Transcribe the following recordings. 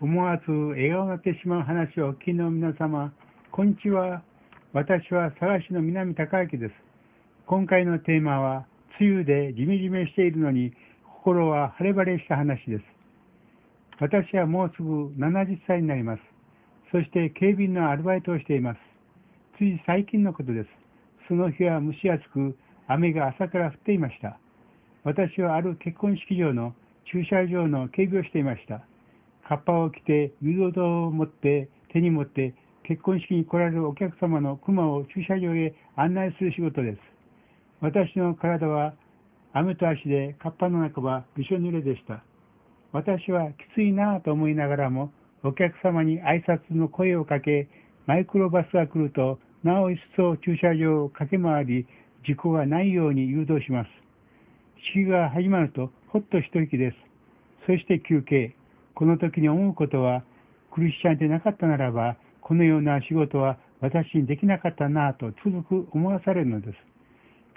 思わず笑顔になってしまう話をお聞きの皆様、こんにちは。私は佐賀市の南高明です。今回のテーマは、梅雨でジメジメしているのに、心は晴れ晴れした話です。私はもうすぐ70歳になります。そして警備員のアルバイトをしています。つい最近のことです。その日は蒸し暑く、雨が朝から降っていました。私はある結婚式場の駐車場の警備をしていました。カッパを着て、誘導灯を持って、手に持って、結婚式に来られるお客様の熊を駐車場へ案内する仕事です。私の体は雨と足でカッパの中はびしょ濡れでした。私はきついなぁと思いながらも、お客様に挨拶の声をかけ、マイクロバスが来ると、なお一層駐車場を駆け回り、事故がないように誘導します。式が始まると、ほっと一息です。そして休憩。この時に思うことは、クリスチャンでなかったならば、このような仕事は私にできなかったなぁとつくく思わされるのです。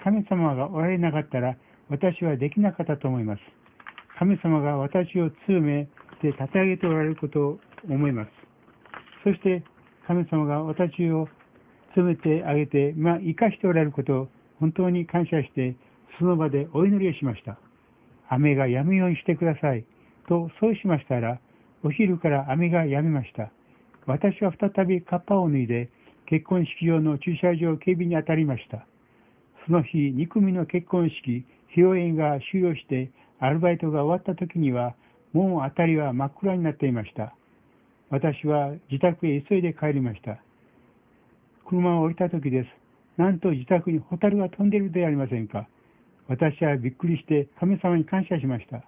神様がおられなかったら、私はできなかったと思います。神様が私を強めて立て上げておられることを思います。そして神様が私を強めてあげて、まあ、生かしておられることを本当に感謝して、その場でお祈りをしました。雨が止むようにしてください。と、そうしましたら、お昼から雨が止みました。私は再びカッパを脱いで、結婚式場の駐車場警備に当たりました。その日、2組の結婚式、披露宴が終了して、アルバイトが終わった時には、もう辺りは真っ暗になっていました。私は自宅へ急いで帰りました。車を降りた時です。なんと自宅にホタルが飛んでいるではありませんか。私はびっくりして神様に感謝しました。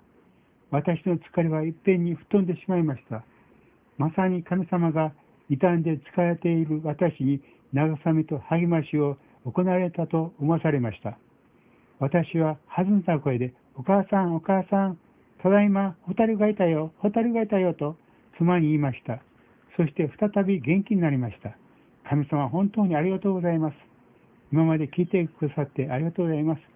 私の疲れはいっぺんに吹っ飛んでしまいました。まさに神様が傷んで疲れている私に慰めと励ましを行われたと思わされました。私は弾んだ声でお母さん、お母さん、ただいま、ホタルがいたよ、ホタルがいたよと妻に言いました。そして再び元気になりました。神様、本当にありがとうございます。今まで聞いてくださってありがとうございます。